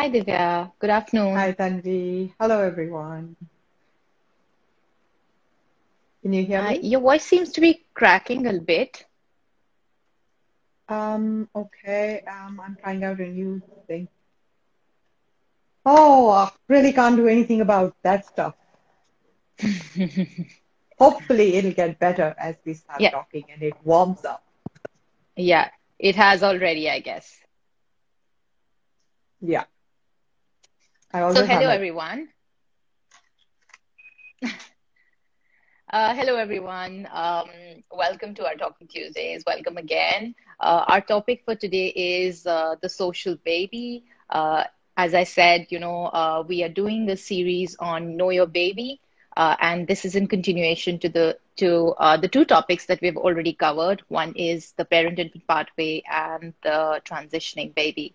Hi, Divya. Good afternoon. Hi, Tanvi. Hello, everyone. Can you hear Hi. me? Your voice seems to be cracking a bit. Um, okay. Um, I'm trying out a new thing. Oh, I really can't do anything about that stuff. Hopefully, it'll get better as we start Yeah, talking and it warms up. yeah, it has already, I guess. Yeah, I So, always have hello, everyone. Uh, hello, everyone. Um, welcome to our Talking Tuesdays. Welcome again. Uh, our topic for today is uh, the social baby. Uh, as I said, you know, uh, we are doing a series on Know Your Baby, uh, and this is in continuation to the to uh, the two topics that we've already covered. One is the parent-infant pathway and the transitioning baby.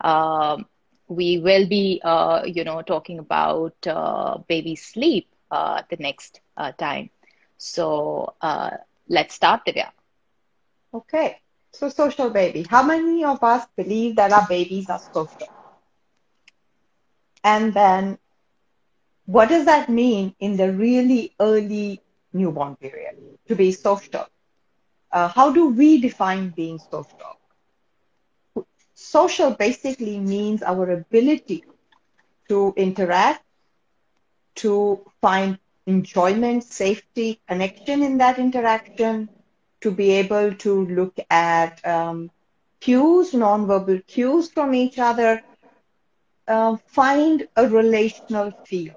Um, we will be, uh, you know, talking about uh, baby sleep uh, the next uh, time. So uh, let's start, Divya. Okay, so social baby. How many of us believe that our babies are social? And then, what does that mean in the really early newborn period to be social? Uh, how do we define being social? Social basically means our ability to interact, to find enjoyment, safety, connection in that interaction, to be able to look at um, cues, nonverbal cues from each other, uh, find a relational feel.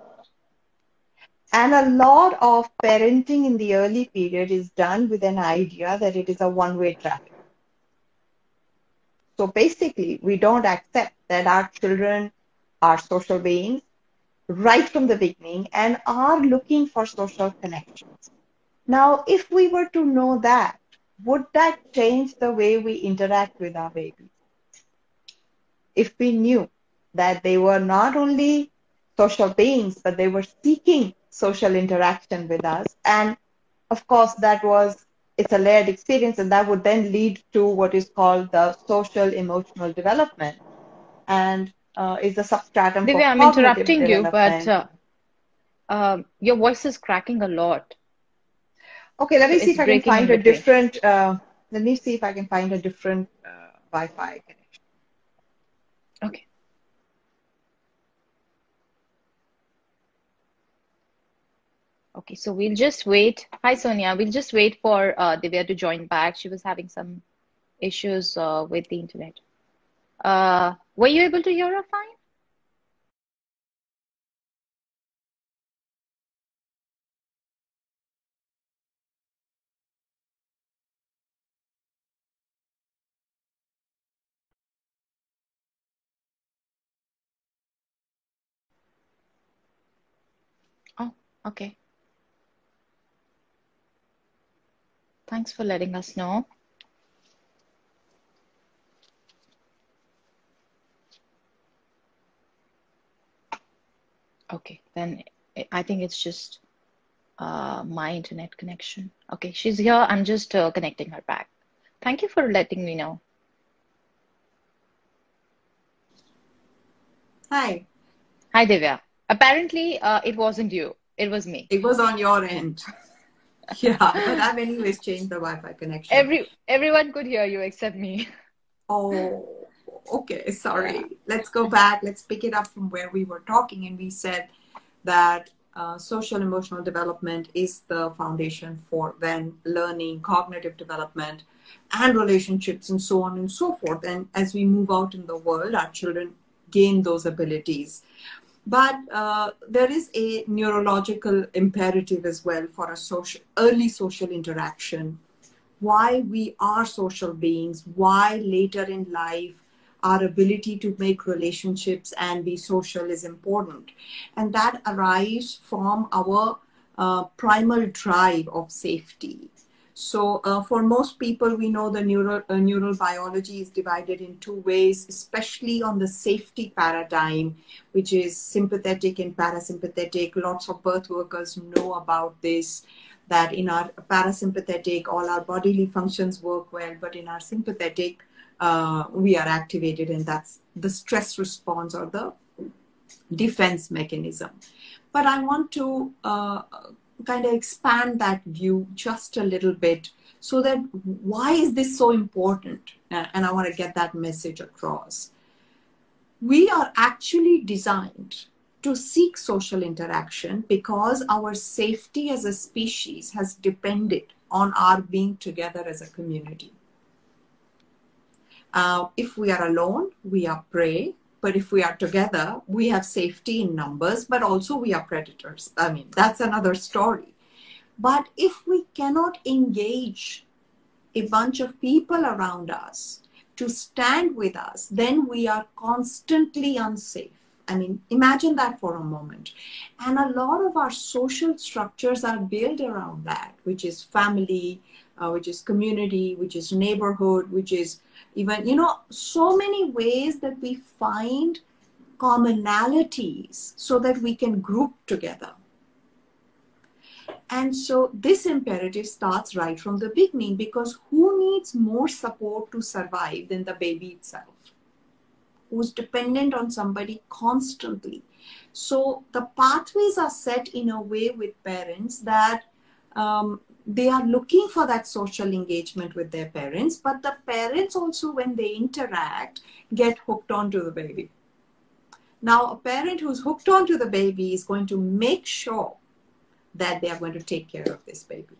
And a lot of parenting in the early period is done with an idea that it is a one way traffic. So basically, we don't accept that our children are social beings right from the beginning and are looking for social connections. Now, if we were to know that, would that change the way we interact with our babies? If we knew that they were not only social beings, but they were seeking social interaction with us. And of course, that was, it's a layered experience, and that would then lead to what is called the social emotional development and uh, is the substratum Divya, I'm interrupting you, but uh, um, your voice is cracking a lot. Okay, let me see if I can find a different, uh, let me see if I can find a different uh, Wi-Fi connection. Okay. Okay, so we'll just wait. Hi, Sonia. We'll just wait for uh, Divya to join back. She was having some issues uh, with the internet. Uh, were you able to hear her fine? Oh, okay. Thanks for letting us know. Okay, then I think it's just uh, my internet connection. Okay, she's here. I'm just uh, connecting her back. Thank you for letting me know. Hi, Hi, Divya. Apparently, uh, it wasn't you. It was me. it was on your end. Yeah, but I've anyways changed the Wi-Fi connection. Every everyone could hear you except me. Oh, okay, sorry. Let's go back. Let's pick it up from where we were talking, and we said that uh, social emotional development is the foundation for then learning, cognitive development, and relationships, and so on and so forth. And as we move out in the world, our children gain those abilities. But uh, there is a neurological imperative as well for a social, early social interaction. Why we are social beings, why later in life our ability to make relationships and be social is important. And that arises from our uh, primal drive of safety. So, uh, for most people, we know the neural, uh, neural biology is divided in two ways, especially on the safety paradigm, which is sympathetic and parasympathetic. Lots of birth workers know about this. that in our parasympathetic, all our bodily functions work well, but in our sympathetic, uh, we are activated, and that's the stress response or the defense mechanism. But I want to uh, kind of expand that view just a little bit so that why is this so important? And I want to get that message across. We are actually designed to seek social interaction because our safety as a species has depended on our being together as a community. Uh, if we are alone, we are prey. But if we are together, we have safety in numbers, but also we are predators. I mean, that's another story. But if we cannot engage a bunch of people around us to stand with us, then we are constantly unsafe. I mean, imagine that for a moment. And a lot of our social structures are built around that, which is family, uh, which is community, which is neighborhood, which is even, you know, so many ways that we find commonalities so that we can group together. And so this imperative starts right from the beginning because who needs more support to survive than the baby itself? Who's dependent on somebody constantly. So the pathways are set in a way with parents that um, they are looking for that social engagement with their parents, but the parents also, when they interact, get hooked onto the baby. Now, a parent who's hooked onto the baby is going to make sure that they are going to take care of this baby.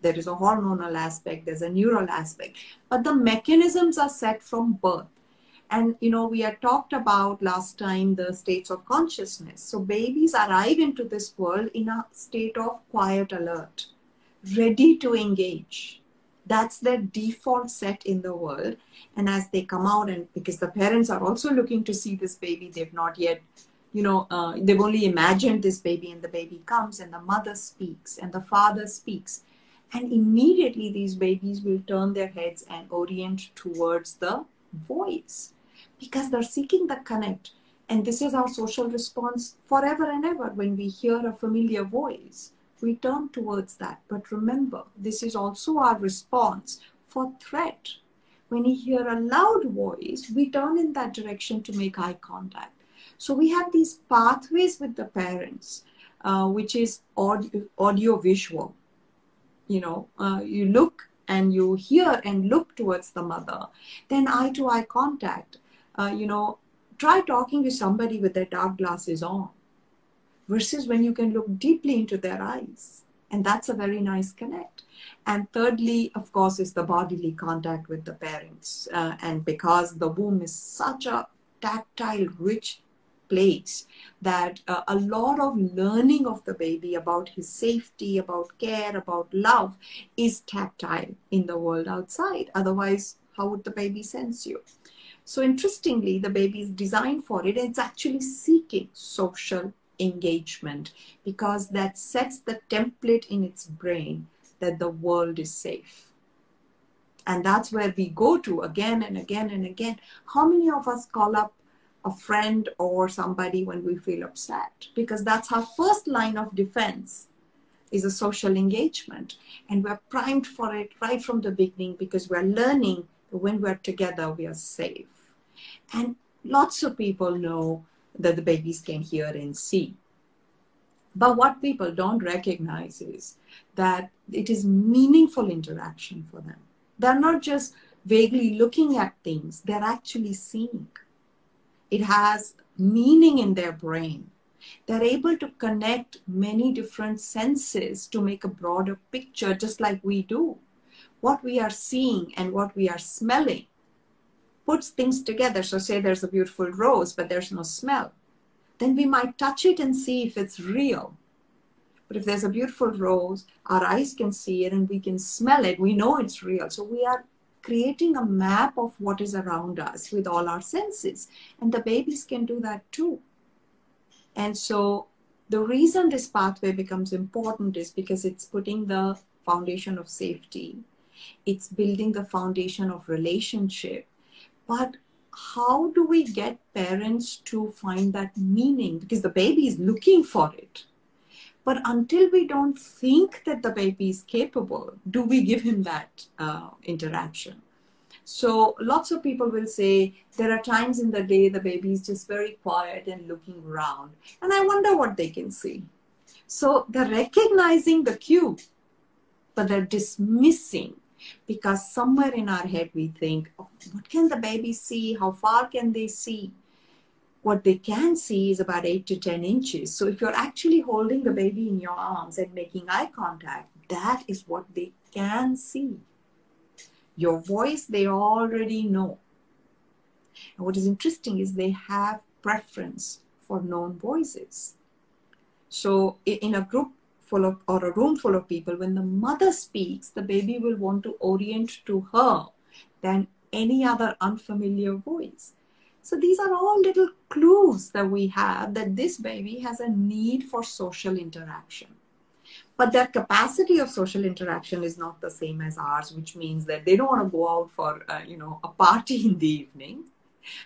There is a hormonal aspect, there's a neural aspect, but the mechanisms are set from birth. And you know, we had talked about last time the states of consciousness. So babies arrive into this world in a state of quiet alert, ready to engage. That's their default set in the world. And as they come out, and because the parents are also looking to see this baby, they've not yet you know, uh, they've only imagined this baby, and the baby comes, and the mother speaks, and the father speaks. And immediately these babies will turn their heads and orient towards the voice because they're seeking the connect. And this is our social response forever and ever. When we hear a familiar voice, we turn towards that. But remember, this is also our response for threat. When we hear a loud voice, we turn in that direction to make eye contact. So we have these pathways with the parents, uh, which is audio, audio visual. You know, uh, you look and you hear and look towards the mother, then eye to eye contact. Uh, you know, try talking to somebody with their dark glasses on versus when you can look deeply into their eyes. And that's a very nice connect. And thirdly, of course, is the bodily contact with the parents. Uh, and because the womb is such a tactile, rich place that uh, a lot of learning of the baby about his safety, about care, about love is tactile in the world outside. Otherwise, how would the baby sense you? So, interestingly, the baby is designed for it. It's actually seeking social engagement because that sets the template in its brain that the world is safe. And that's where we go to again and again and again. How many of us call up a friend or somebody when we feel upset because that's our first line of defense is a social engagement and we're primed for it right from the beginning because we're learning that when we're together we are safe and lots of people know that the babies can hear and see but what people don't recognize is that it is meaningful interaction for them they're not just vaguely looking at things they're actually seeing it has meaning in their brain. They're able to connect many different senses to make a broader picture, just like we do. What we are seeing and what we are smelling puts things together. So, say there's a beautiful rose, but there's no smell. Then we might touch it and see if it's real. But if there's a beautiful rose, our eyes can see it and we can smell it. We know it's real. So, we are creating a map of what is around us with all our senses. And the babies can do that too. And so the reason this pathway becomes important is because it's putting the foundation of safety, it's building the foundation of relationship. But how do we get parents to find that meaning? Because the baby is looking for it. But until we don't think that the baby is capable, do we give him that uh, interaction? So lots of people will say there are times in the day the baby is just very quiet and looking around. And I wonder what they can see. So they're recognizing the cue, but they're dismissing because somewhere in our head we think, oh, what can the baby see? How far can they see? What they can see is about 8 to 10 inches. So if you're actually holding the baby in your arms and making eye contact, that is what they can see. Your voice, they already know. And what is interesting is they have preference for known voices. So in a group full of or a room full of people, when the mother speaks, the baby will want to orient to her than any other unfamiliar voice. So these are all little clues that we have that this baby has a need for social interaction but their capacity of social interaction is not the same as ours which means that they don't want to go out for uh, you know a party in the evening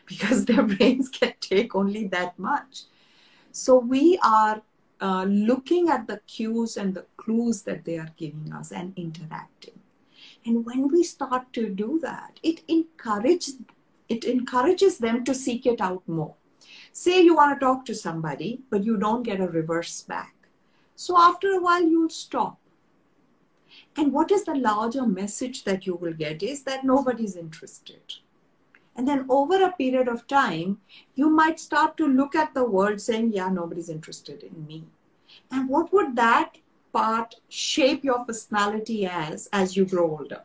because their brains can take only that much so we are uh, looking at the cues and the clues that they are giving us and interacting and when we start to do that it encourages it encourages them to seek it out more say you want to talk to somebody but you don't get a reverse back so after a while, you'll stop. And what is the larger message that you will get is that nobody's interested. And then over a period of time, you might start to look at the world saying, yeah, nobody's interested in me. And what would that part shape your personality as as you grow older?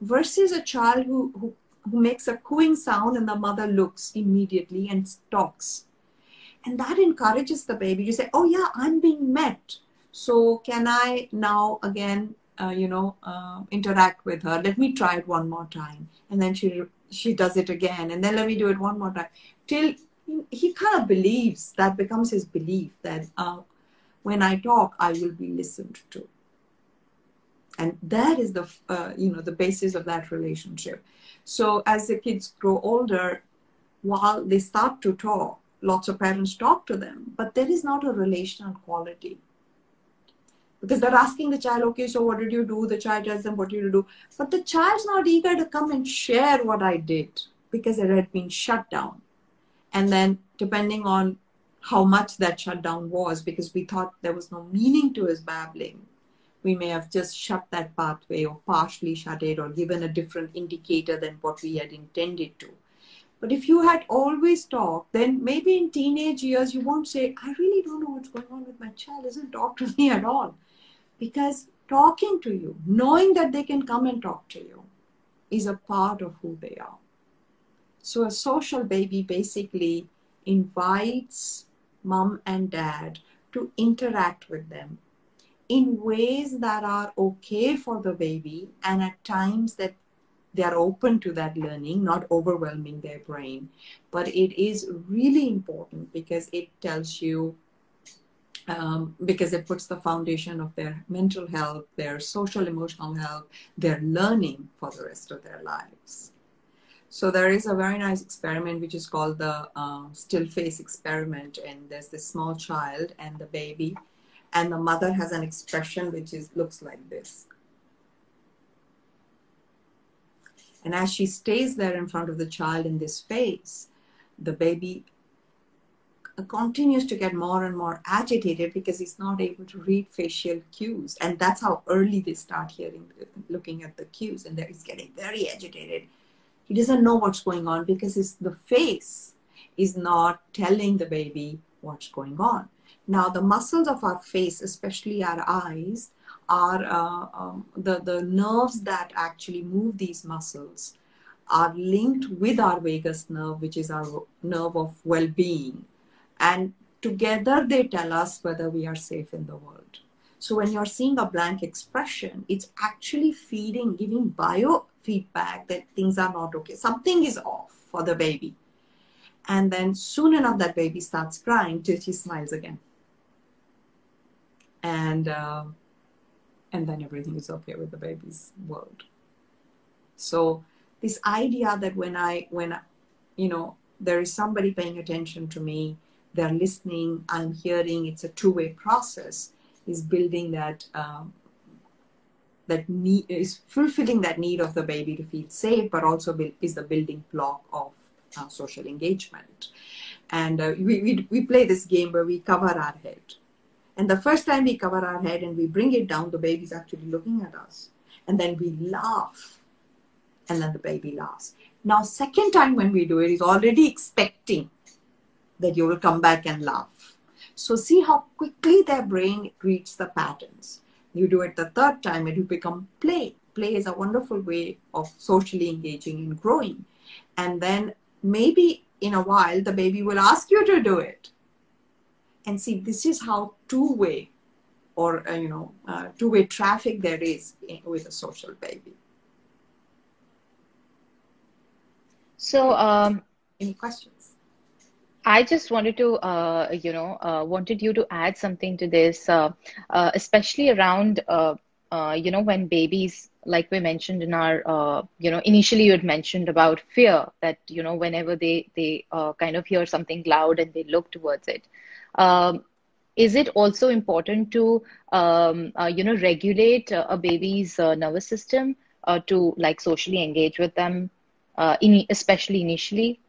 Versus a child who, who, who makes a cooing sound and the mother looks immediately and talks and that encourages the baby you say oh yeah i'm being met so can i now again uh, you know uh, interact with her. Let me try it one more time. And then she she does it again. And then let me do it one more time. Till he kind of believes that becomes his belief that uh, when i talk i will be listened to. And that is the uh, you know the basis of that relationship. So as the kids grow older while they start to talk lots of parents talk to them, but there is not a relational quality. Because they're asking the child, okay, so what did you do? The child tells them what did you do. But the child's not eager to come and share what I did because it had been shut down. And then depending on how much that shutdown was, because we thought there was no meaning to his babbling, we may have just shut that pathway or partially shut it or given a different indicator than what we had intended to. But if you had always talked, then maybe in teenage years you won't say, I really don't know what's going on with my child, doesn't talk to me at all. Because talking to you, knowing that they can come and talk to you, is a part of who they are. So a social baby basically invites mom and dad to interact with them in ways that are okay for the baby and at times that they are open to that learning, not overwhelming their brain. But it is really important because it tells you, um, because it puts the foundation of their mental health, their social emotional health, their learning for the rest of their lives. So there is a very nice experiment which is called the uh, still face experiment, and there's this small child and the baby, and the mother has an expression which is looks like this. And as she stays there in front of the child in this face, the baby continues to get more and more agitated because he's not able to read facial cues. And that's how early they start hearing, looking at the cues. And he's getting very agitated. He doesn't know what's going on because the face is not telling the baby what's going on. Now, the muscles of our face, especially our eyes, are uh, um, the, the nerves that actually move these muscles are linked with our vagus nerve, which is our nerve of well being. And together they tell us whether we are safe in the world. So when you're seeing a blank expression, it's actually feeding, giving biofeedback that things are not okay. Something is off for the baby. And then soon enough, that baby starts crying till she smiles again. And uh, and then everything is okay with the baby's world so this idea that when i when you know there is somebody paying attention to me they're listening i'm hearing it's a two-way process is building that um, that need is fulfilling that need of the baby to feel safe but also is the building block of uh, social engagement. And uh, we, we, we play this game where we cover our head. And the first time we cover our head and we bring it down the baby's actually looking at us. And then we laugh. And then the baby laughs. Now second time when we do it he's already expecting that you will come back and laugh. So see how quickly their brain reads the patterns. You do it the third time it will become play. Play is a wonderful way of socially engaging and growing. And then maybe in a while the baby will ask you to do it. And see this is how two way or uh, you know uh, two way traffic there is in, with a social baby. So um, any questions I just wanted to, uh, you know, uh, wanted you to add something to this, uh, uh especially around, uh, uh, you know, when babies, like we mentioned in our, you know, initially you had mentioned about fear that, you know, whenever they they kind of hear something loud and they look towards it. Um, is it also important to, um, you know, regulate a baby's nervous system to like socially engage with them, in, especially initially?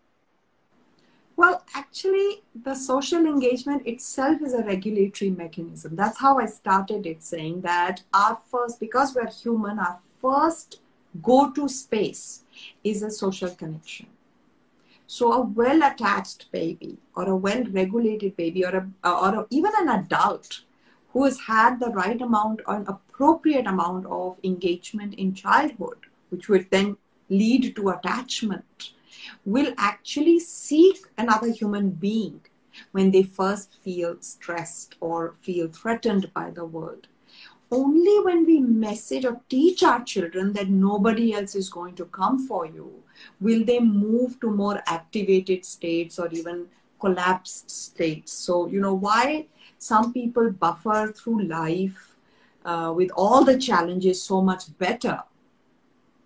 Well, actually, the social engagement itself is a regulatory mechanism. That's how I started it, saying that our first, because we're human, our first go to space is a social connection. So, a well attached baby, or a well regulated baby, or, a, or a, even an adult who has had the right amount or an appropriate amount of engagement in childhood, which would then lead to attachment will actually seek another human being when they first feel stressed or feel threatened by the world. Only when we message or teach our children that nobody else is going to come for you will they move to more activated states or even collapsed states. So, you know, why some people buffer through life uh, with all the challenges so much better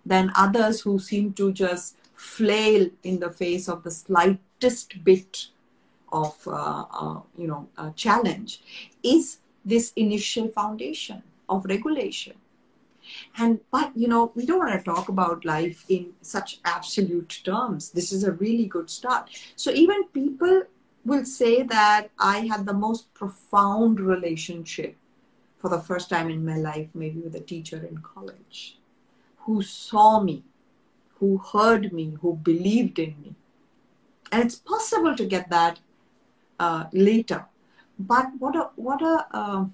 than others who seem to just flail in the face of the slightest bit of uh, uh, you know challenge is this initial foundation of regulation. And but you know we don't want to talk about life in such absolute terms. This is a really good start. So even people will say that i had the most profound relationship for the first time in my life maybe with a teacher in college who saw me who heard me, who believed in me. And it's possible to get that uh, later. But what a what a uh,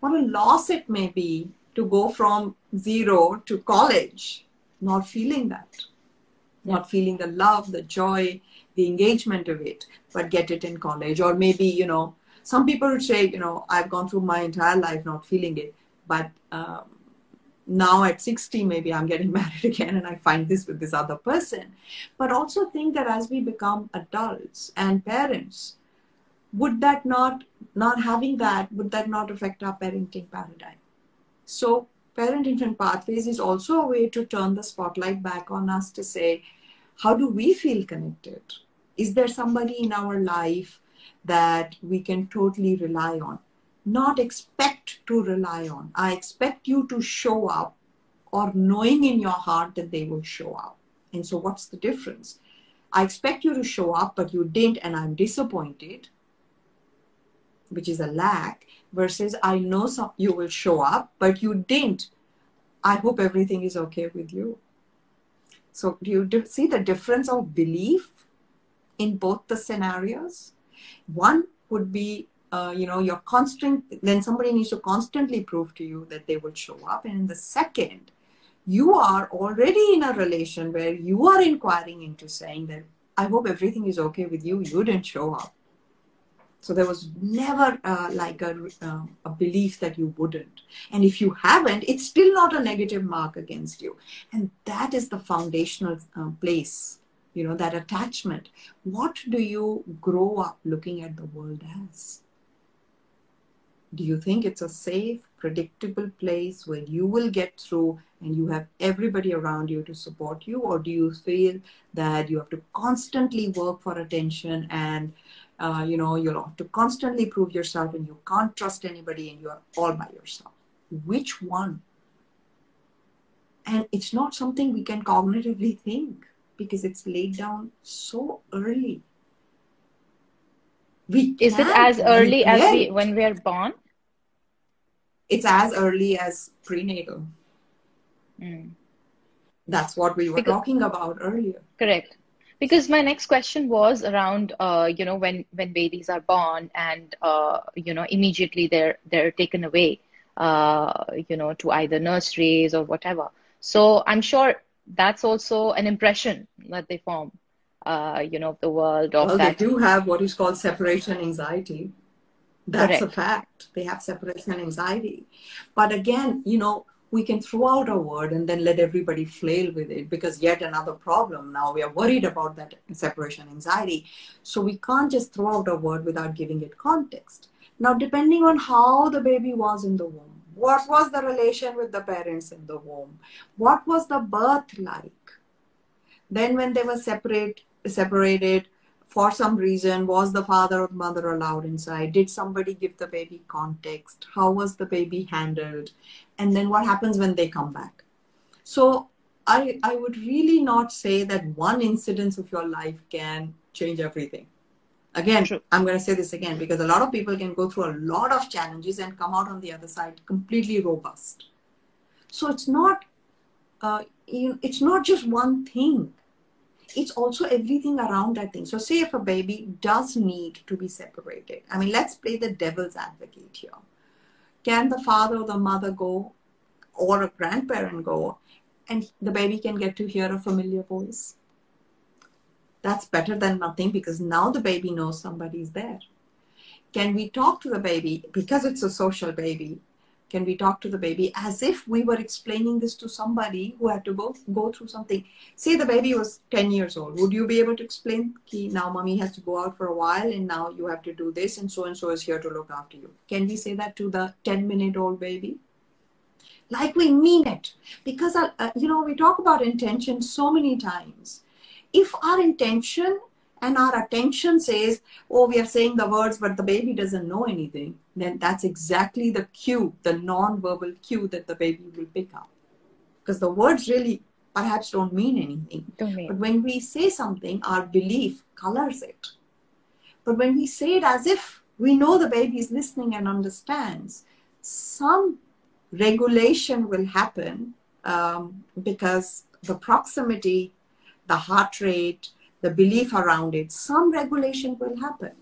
what a loss it may be to go from zero to college, not feeling that, yeah. not feeling the love, the joy, the engagement of it, but get it in college. Or maybe you know, some people would say, you know, I've gone through my entire life not feeling it, but um, now at 60 maybe i'm getting married again and i find this with this other person. But also think that as we become adults and parents would that not not having that would that not affect our parenting paradigm? So parent infant pathways is also a way to turn the spotlight back on us to say how do we feel connected? Is there somebody in our life that we can totally rely on not expect to rely on. I expect you to show up or knowing in your heart that they will show up. And so, what's the difference? I expect you to show up, but you didn't, and I'm disappointed, which is a lack, versus I know some, you will show up, but you didn't. I hope everything is okay with you. So, do you see the difference of belief in both the scenarios? One would be uh, you know you're constant then somebody needs to constantly prove to you that they will show up. And in the second you are already in a relation where you are inquiring into saying that i hope everything is okay with you. You didn't show up. So there was never uh, like a, uh, a belief that you wouldn't. And if you haven't it's still not a negative mark against you. And that is the foundational uh, place you know that attachment. What do you grow up looking at the world as do you think it's a safe, predictable place where you will get through and you have everybody around you to support you? Or do you feel that you have to constantly work for attention and uh, you know, you'll have to constantly prove yourself and you can't trust anybody and you are all by yourself. Which one? And it's not something we can cognitively think because it's laid down so early. We Is it as early as we, when we are born? It's as early as prenatal. Mm. That's what we were because, talking about earlier. Correct because my next question was around uh, you know when when babies are born and uh, you know immediately they're they're taken away uh, you know to either nurseries or whatever so i'm sure that's also an impression that they form uh, you know of the world of well, that. they do have what is called separation anxiety. That's Correct. a fact. They have separation anxiety. But again you know we can throw out a word and then let everybody flail with it because yet another problem. Now we are worried about that separation anxiety. So we can't just throw out a word without giving it context. Now depending on how the baby was in the womb what was the relation with the parents in the womb? What was the birth like? Then when they were separate separated for some reason was the father or mother allowed inside? Did somebody give the baby context? How was the baby handled? And then what happens when they come back? So i i would really not say that one incidence of your life can change everything. Again True. i'm going to say this again because a lot of people can go through a lot of challenges and come out on the other side completely robust. So it's not uh, you, it's not just one thing it's also everything around that thing. So, say if a baby does need to be separated, I mean, let's play the devil's advocate here. Can the father or the mother go, or a grandparent go, and the baby can get to hear a familiar voice? That's better than nothing because now the baby knows somebody is there. Can we talk to the baby because it's a social baby? Can we talk to the baby as if we were explaining this to somebody who had to go go through something. Say the baby was 10 years old. Would you be able to explain now mommy has to go out for a while and now you have to do this and so and so is here to look after you. Can we say that to the 10 minute old baby? Like we mean it. Because uh, uh you know we talk about intention so many times. If our intention and our attention says, oh, we are saying the words, but the baby doesn't know anything, then that's exactly the cue, the non-verbal cue that the baby will pick up. Because the words really perhaps don't mean anything. Don't mean. But when we say something, our belief colors it. But when we say it as if we know the baby is listening and understands, some regulation will happen um, because the proximity, the heart rate, the belief around it, some regulation will happen.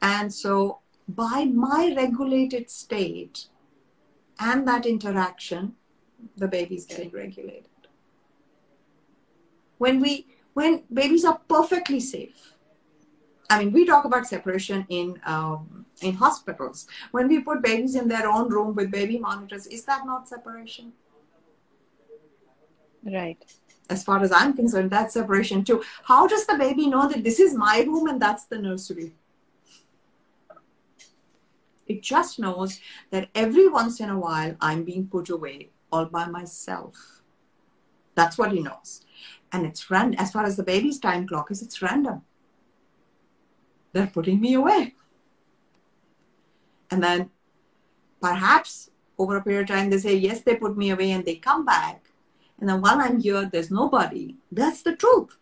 And so, by my regulated state and that interaction, the baby is getting regulated. When we when babies are perfectly safe, I mean, we talk about separation in um, in hospitals. When we put babies in their own room with baby monitors, is that not separation? Right as far as I'm concerned, that's separation too. How does the baby know that this is my room and that's the nursery? It just knows that every once in a while I'm being put away all by myself. That's what he knows. And it's random. As far as the baby's time clock is, it's random. They're putting me away. And then perhaps over a period of time, they say, yes, they put me away and they come back and then while I'm here, there's nobody. That's the truth.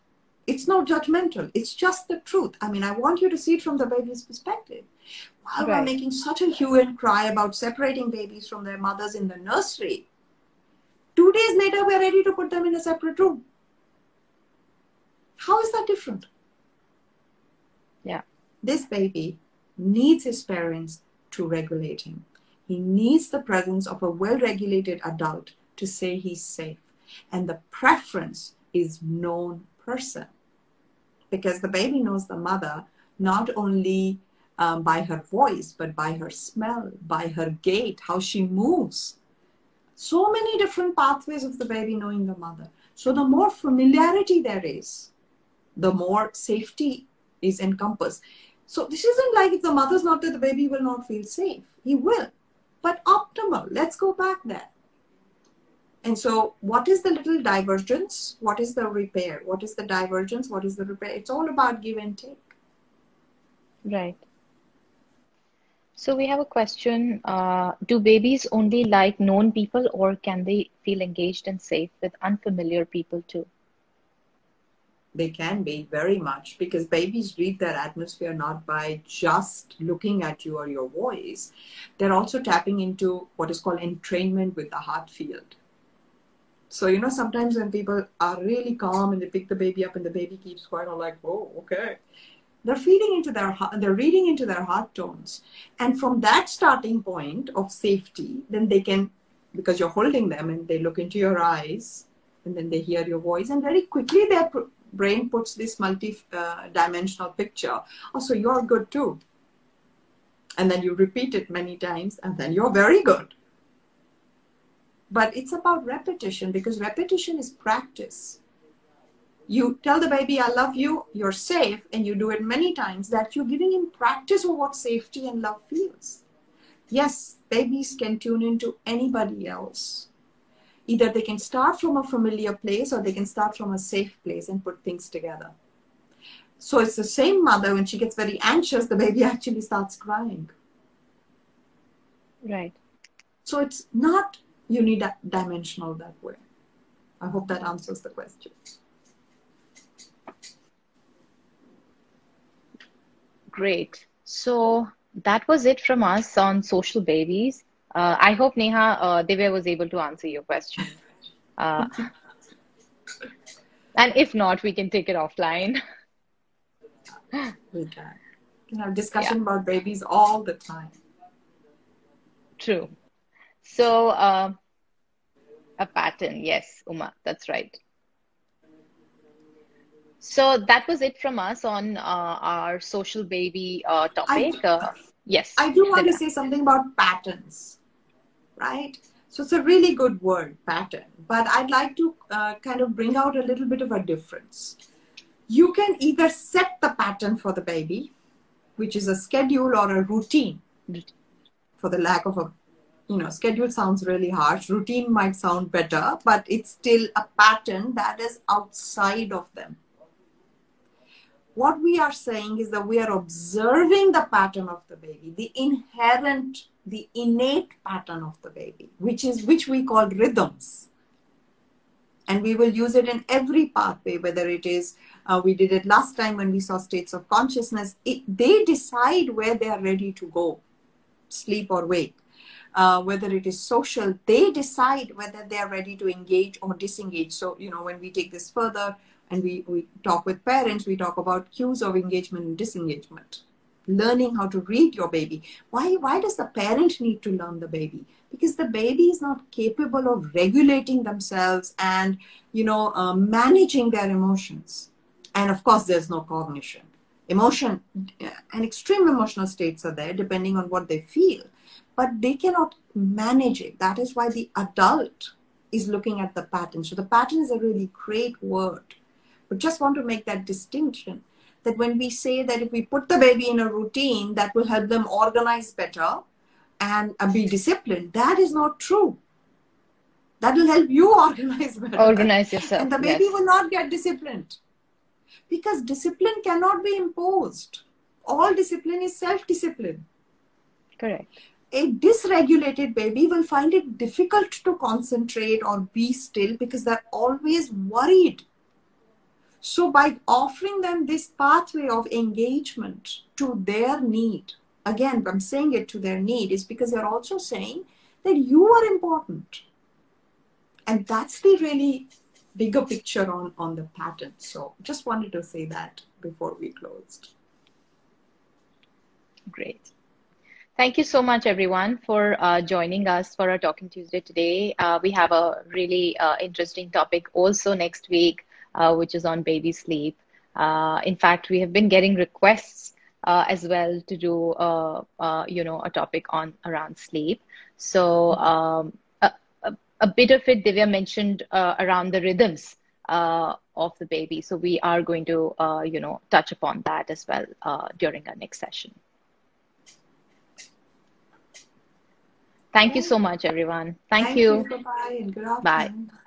It's not judgmental. It's just the truth. I mean, I want you to see it from the baby's perspective. While right. we're making such a hue and cry about separating babies from their mothers in the nursery, two days later, we're ready to put them in a separate room. How is that different? Yeah. This baby needs his parents to regulate him. He needs the presence of a well regulated adult to say he's safe and the preference is known person. Because the baby knows the mother not only um, by her voice but by her smell by her gait how she moves. So many different pathways of the baby knowing the mother. So the more familiarity there is the more safety is encompassed. So this isn't like if the mother's not there the baby will not feel safe. He will. But optimal. Let's go back there and so, what is the little divergence? What is the repair? What is the divergence? What is the repair? It's all about give and take. Right. So we have a question. Uh, do babies only like known people or can they feel engaged and safe with unfamiliar people too? They can be very much because babies read their atmosphere not by just looking at you or your voice. They're also tapping into what is called entrainment with the heart field. So, you know, sometimes when people are really calm and they pick the baby up and the baby keeps quiet, I'm like, oh, okay. They're feeding into their heart, they're reading into their heart tones. And from that starting point of safety then they can because you're holding them and they look into your eyes and then they hear your voice and very quickly their brain puts this multi-dimensional uh, picture. Oh so you're good too. And then you repeat it many times and then you're very good but it's about repetition because repetition is practice you tell the baby, I love you, you're safe, and you do it many times, that you're giving him practice of what safety and love feels. Yes, babies can tune into anybody else. Either they can start from a familiar place or they can start from a safe place and put things together. So it's the same mother, when she gets very anxious, the baby actually starts crying. Right. So it's not unidimensional that way. I hope that answers the question. Great. So that was it from us on social babies. Uh, I hope Neha uh, Divya was able to answer your question. Uh, and if not, we can take it offline. we can. We can have discussion yeah. about babies all the time. True. So uh, a pattern, yes, Uma, that's right. So that was it from us on uh, our social baby uh, topic. I, uh, yes. I do want to say something about patterns, right? So it's a really good word, pattern. But I'd like to uh, kind of bring out a little bit of a difference. You can either set the pattern for the baby, which is a schedule or a routine, for the lack of a you know, schedule sounds really harsh. Routine might sound better, but it's still a pattern that is outside of them what we are saying is that we are observing the pattern of the baby, the inherent, the innate pattern of the baby, which is which we call rhythms. And we will use it in every pathway, whether it is uh, we did it last time when we saw states of consciousness. It, they decide where they are ready to go, sleep or wake. Uh, whether it is social, they decide whether they are ready to engage or disengage. So, you know, when we take this further, and we, we talk with parents, we talk about cues of engagement and disengagement. Learning how to read your baby. Why, why does the parent need to learn the baby? Because the baby is not capable of regulating themselves and, you know, uh, managing their emotions. And of course, there's no cognition. Emotion and extreme emotional states are there depending on what they feel, but they cannot manage it. That is why the adult is looking at the pattern. So the pattern is a really great word but just want to make that distinction that when we say that if we put the baby in a routine that will help them organize better and be disciplined, that is not true. That will help you organize better. Organize yourself. And the baby yes. will not get disciplined. Because discipline cannot be imposed. All discipline is self discipline. Correct. A dysregulated baby will find it difficult to concentrate or be still because they're always worried so, by offering them this pathway of engagement to their need, again, I'm saying it to their need, is because they're also saying that you are important. And that's the really bigger picture on, on the pattern. So, just wanted to say that before we closed. Great. Thank you so much, everyone, for uh, joining us for our Talking Tuesday today. Uh, we have a really uh, interesting topic also next week uh, which is on baby sleep. Uh, in fact, we have been getting requests uh, as well to do, you know, a topic on around sleep. So um, a, a, a, bit of it, Divya mentioned around the rhythms of the baby. So we are going to, you know, touch upon that as well during our next session. Thank you so much, everyone. Thank, Thank you. you. Bye-bye and good afternoon. Bye.